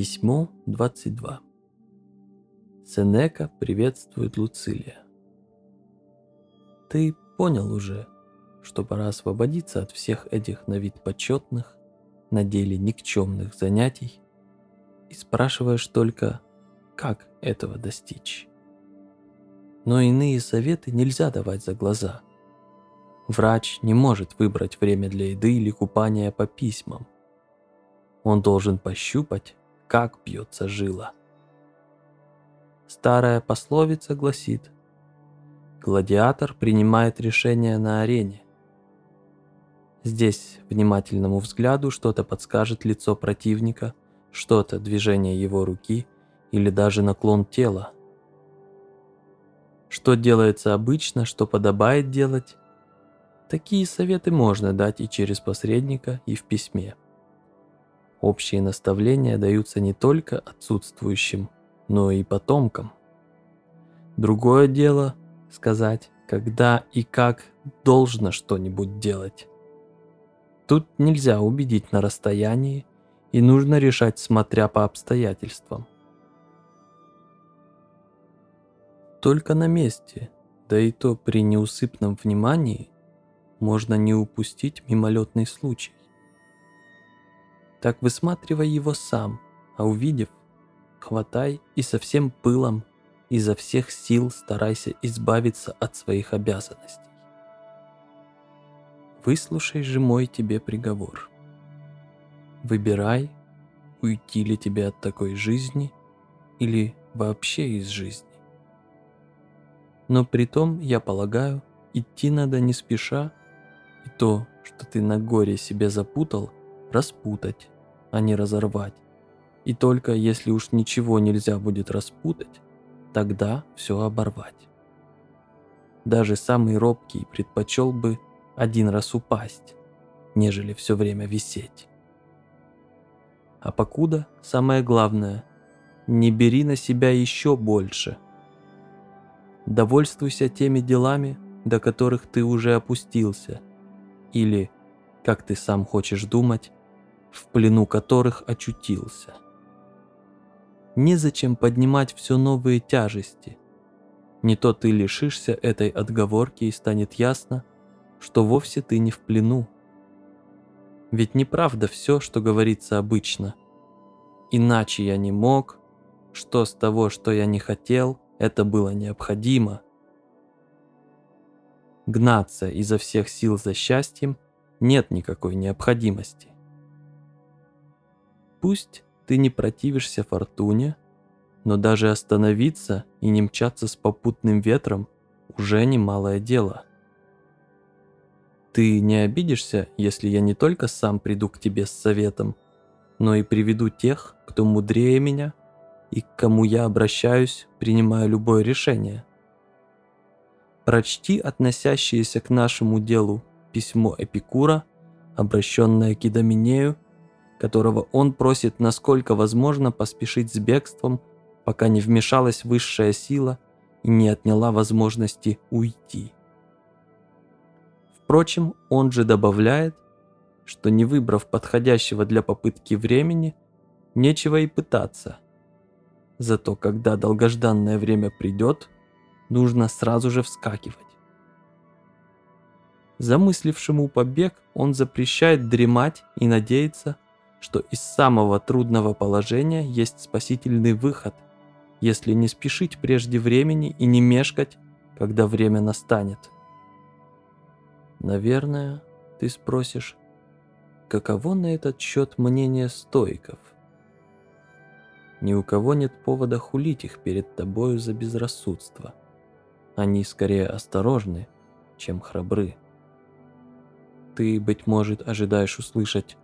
Письмо 22. Сенека приветствует Луцилия. Ты понял уже, что пора освободиться от всех этих на вид почетных, на деле никчемных занятий и спрашиваешь только, как этого достичь. Но иные советы нельзя давать за глаза. Врач не может выбрать время для еды или купания по письмам. Он должен пощупать, как бьется жила. Старая пословица гласит, гладиатор принимает решение на арене. Здесь внимательному взгляду что-то подскажет лицо противника, что-то движение его руки или даже наклон тела. Что делается обычно, что подобает делать, такие советы можно дать и через посредника, и в письме. Общие наставления даются не только отсутствующим, но и потомкам. Другое дело сказать, когда и как должно что-нибудь делать. Тут нельзя убедить на расстоянии, и нужно решать смотря по обстоятельствам. Только на месте, да и то при неусыпном внимании, можно не упустить мимолетный случай. Так высматривай его сам, а увидев, хватай и со всем пылом изо всех сил старайся избавиться от своих обязанностей. Выслушай же мой тебе приговор. Выбирай, уйти ли тебе от такой жизни или вообще из жизни. Но при том, я полагаю, идти надо не спеша, и то, что ты на горе себе запутал – распутать, а не разорвать. И только если уж ничего нельзя будет распутать, тогда все оборвать. Даже самый робкий предпочел бы один раз упасть, нежели все время висеть. А покуда самое главное, не бери на себя еще больше. Довольствуйся теми делами, до которых ты уже опустился, или, как ты сам хочешь думать, в плену которых очутился. Незачем поднимать все новые тяжести. Не то ты лишишься этой отговорки и станет ясно, что вовсе ты не в плену. Ведь неправда все, что говорится обычно. Иначе я не мог, что с того, что я не хотел, это было необходимо. Гнаться изо всех сил за счастьем нет никакой необходимости. Пусть ты не противишься фортуне, но даже остановиться и не мчаться с попутным ветром уже немалое дело. Ты не обидишься, если я не только сам приду к тебе с советом, но и приведу тех, кто мудрее меня и к кому я обращаюсь, принимая любое решение. Прочти относящееся к нашему делу письмо Эпикура, обращенное к Идоминею которого он просит насколько возможно поспешить с бегством, пока не вмешалась высшая сила и не отняла возможности уйти. Впрочем, он же добавляет, что не выбрав подходящего для попытки времени, нечего и пытаться. Зато когда долгожданное время придет, нужно сразу же вскакивать. Замыслившему побег он запрещает дремать и надеяться, что из самого трудного положения есть спасительный выход, если не спешить прежде времени и не мешкать, когда время настанет. Наверное, ты спросишь, каково на этот счет мнение стоиков? Ни у кого нет повода хулить их перед тобою за безрассудство. Они скорее осторожны, чем храбры. Ты, быть может, ожидаешь услышать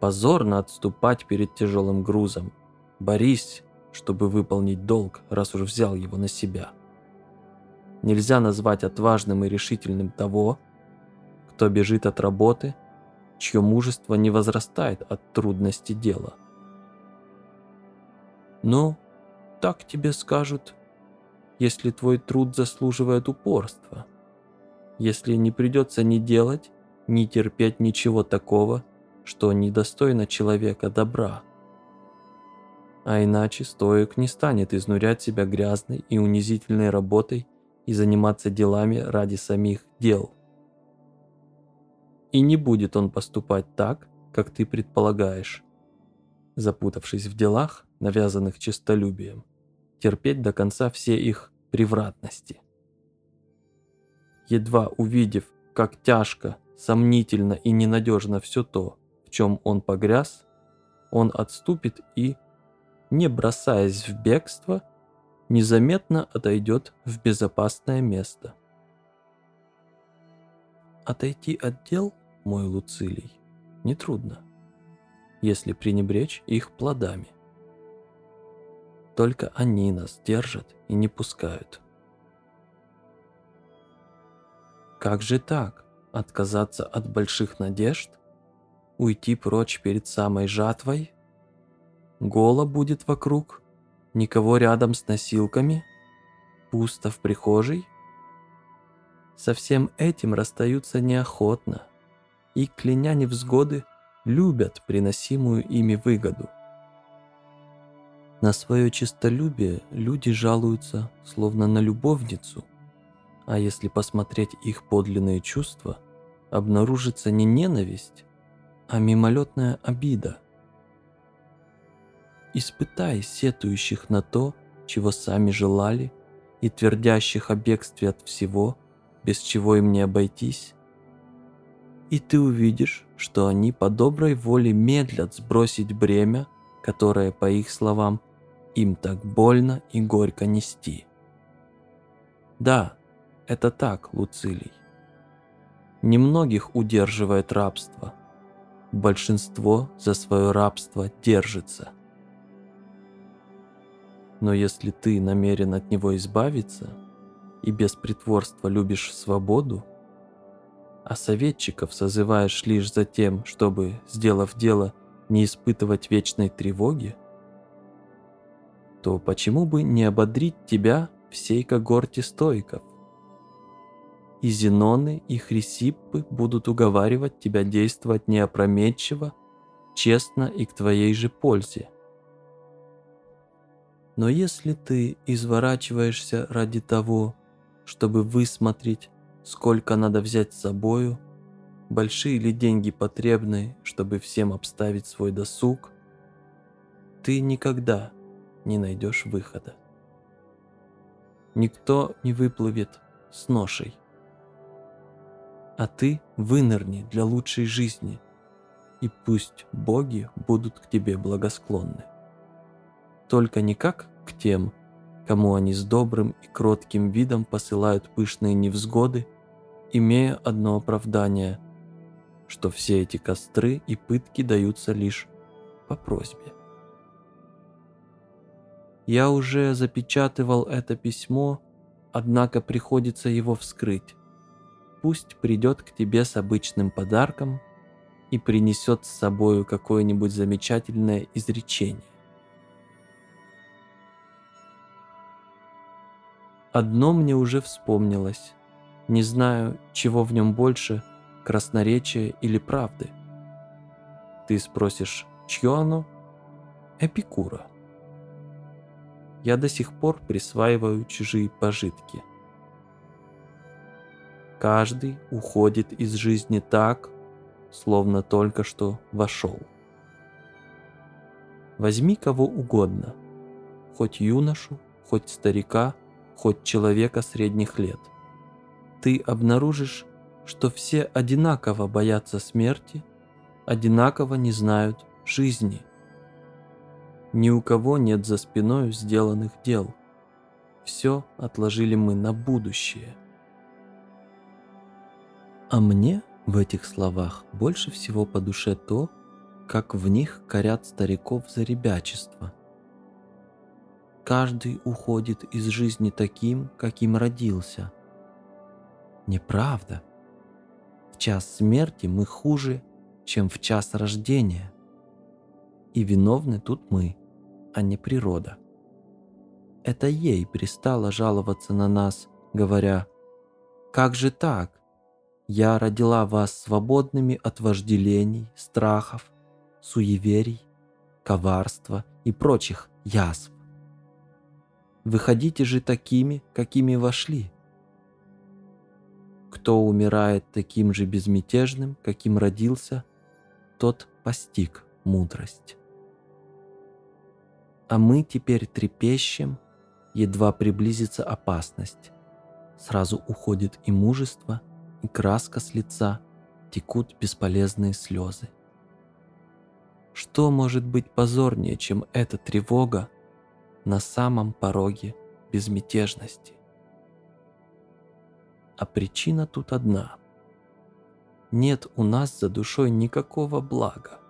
Позорно отступать перед тяжелым грузом. Борись, чтобы выполнить долг, раз уж взял его на себя. Нельзя назвать отважным и решительным того, кто бежит от работы, чье мужество не возрастает от трудности дела. Ну, так тебе скажут, если твой труд заслуживает упорства, если не придется ни делать, ни терпеть ничего такого, что недостойно человека добра. А иначе стоек не станет изнурять себя грязной и унизительной работой и заниматься делами ради самих дел. И не будет он поступать так, как ты предполагаешь, запутавшись в делах, навязанных честолюбием, терпеть до конца все их превратности. Едва увидев, как тяжко, сомнительно и ненадежно все то, в чем он погряз, он отступит и, не бросаясь в бегство, незаметно отойдет в безопасное место. Отойти от дел, мой Луцилий, нетрудно, если пренебречь их плодами. Только они нас держат и не пускают. Как же так? Отказаться от больших надежд? Уйти прочь перед самой жатвой? Голо будет вокруг? Никого рядом с носилками? Пусто в прихожей? Со всем этим расстаются неохотно, и, кляня невзгоды, любят приносимую ими выгоду. На свое честолюбие люди жалуются, словно на любовницу, а если посмотреть их подлинные чувства, обнаружится не ненависть, а мимолетная обида. Испытай сетующих на то, чего сами желали, и твердящих о бегстве от всего, без чего им не обойтись, и ты увидишь, что они по доброй воле медлят сбросить бремя, которое, по их словам, им так больно и горько нести. Да, это так, Луцилий. Немногих удерживает рабство. Большинство за свое рабство держится. Но если ты намерен от него избавиться и без притворства любишь свободу, а советчиков созываешь лишь за тем, чтобы, сделав дело, не испытывать вечной тревоги, то почему бы не ободрить тебя всей когорте стойков? И Зеноны, и Хрисиппы будут уговаривать тебя действовать неопрометчиво, честно и к твоей же пользе. Но если ты изворачиваешься ради того, чтобы высмотреть сколько надо взять с собою, большие ли деньги потребны, чтобы всем обставить свой досуг, ты никогда не найдешь выхода. Никто не выплывет с ношей. А ты вынырни для лучшей жизни, и пусть боги будут к тебе благосклонны. Только не как к тем, кому они с добрым и кротким видом посылают пышные невзгоды имея одно оправдание, что все эти костры и пытки даются лишь по просьбе. Я уже запечатывал это письмо, однако приходится его вскрыть. Пусть придет к тебе с обычным подарком и принесет с собою какое-нибудь замечательное изречение. Одно мне уже вспомнилось. Не знаю, чего в нем больше, красноречия или правды. Ты спросишь, чье оно? Эпикура. Я до сих пор присваиваю чужие пожитки. Каждый уходит из жизни так, словно только что вошел. Возьми кого угодно, хоть юношу, хоть старика, хоть человека средних лет – ты обнаружишь, что все одинаково боятся смерти, одинаково не знают жизни. Ни у кого нет за спиной сделанных дел. Все отложили мы на будущее. А мне в этих словах больше всего по душе то, как в них корят стариков за ребячество. Каждый уходит из жизни таким, каким родился – Неправда. В час смерти мы хуже, чем в час рождения. И виновны тут мы, а не природа. Это ей пристало жаловаться на нас, говоря, «Как же так? Я родила вас свободными от вожделений, страхов, суеверий, коварства и прочих язв. Выходите же такими, какими вошли. Кто умирает таким же безмятежным, каким родился, тот постиг мудрость. А мы теперь трепещем, едва приблизится опасность. Сразу уходит и мужество, и краска с лица, текут бесполезные слезы. Что может быть позорнее, чем эта тревога на самом пороге безмятежности? А причина тут одна. Нет у нас за душой никакого блага.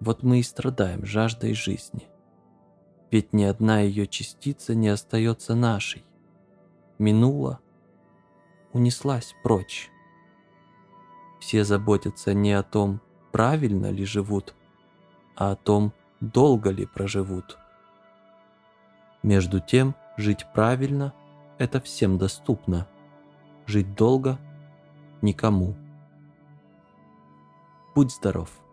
Вот мы и страдаем жаждой жизни. Ведь ни одна ее частица не остается нашей. Минула, унеслась прочь. Все заботятся не о том, правильно ли живут, а о том, долго ли проживут. Между тем, жить правильно – это всем доступно. Жить долго – никому. Будь здоров!